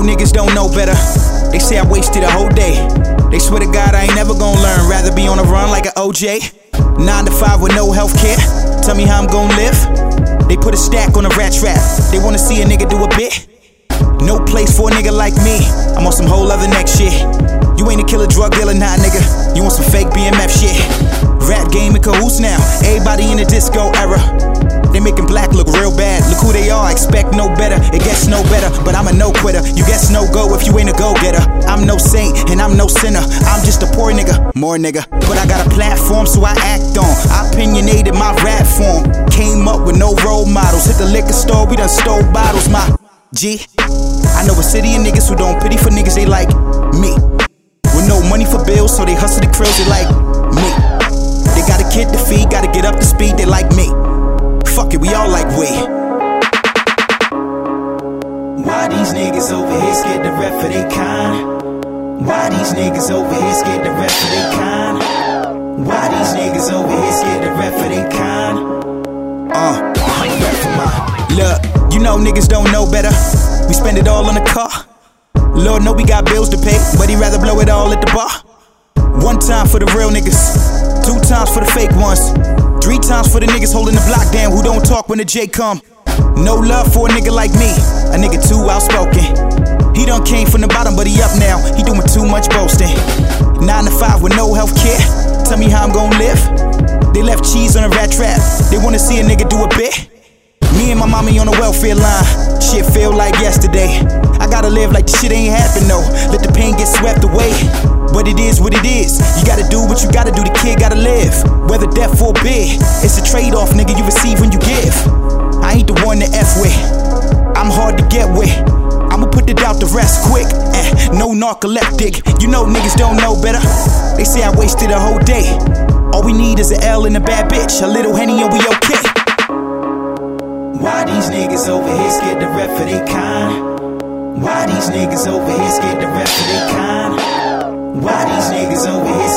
niggas don't know better. They say I wasted a whole day. They swear to God I ain't never gonna learn. Rather be on a run like an OJ. Nine to five with no health care. Tell me how I'm gonna live. They put a stack on a rat trap. They wanna see a nigga do a bit. No place for a nigga like me. I'm on some whole other next shit. You ain't a killer drug dealer, nah, nigga. You want some fake BMF shit. Rap game in cahoots now. Everybody in the disco era. Expect no better. It gets no better, but I'm a no quitter. You guess no go if you ain't a go getter. I'm no saint and I'm no sinner. I'm just a poor nigga, more nigga. But I got a platform, so I act on. I opinionated my rap form. Came up with no role models. Hit the liquor store, we done stole bottles. My G. I know a city of niggas who don't pity for niggas, they like me. With no money for bills, so they hustle the krills, they like me. They got a kid to feed, gotta get up to speed, they like me. Fuck it, we all like we. Why these niggas over here scared the ref for they kind? Why these niggas over here scared the ref for they kind? Why these niggas over here scared the ref for they kind? Uh, ref for mine. Look, you know niggas don't know better. We spend it all on the car. Lord know we got bills to pay, but he rather blow it all at the bar. One time for the real niggas, two times for the fake ones, three times for the niggas holding the block down who don't talk when the J come. No love for a nigga like me, a nigga too outspoken. He done came from the bottom, but he up now. He doing too much boasting. Nine to five with no health care. Tell me how I'm gonna live. They left cheese on a rat trap. They wanna see a nigga do a bit. Me and my mommy on the welfare line. Shit feel like yesterday. I gotta live like the shit ain't happen though. Let the pain get swept away. But it is what it is. You gotta do what you gotta do. The kid gotta live. Whether death or bid, it's a trade off, nigga. You receive when you give. Narcoleptic. You know niggas don't know better. They say I wasted a whole day. All we need is an L and a bad bitch. A little henny and we okay. Why these niggas over here scared the ref for they kind? Why these niggas over here scared the ref for they kind? Why these niggas over here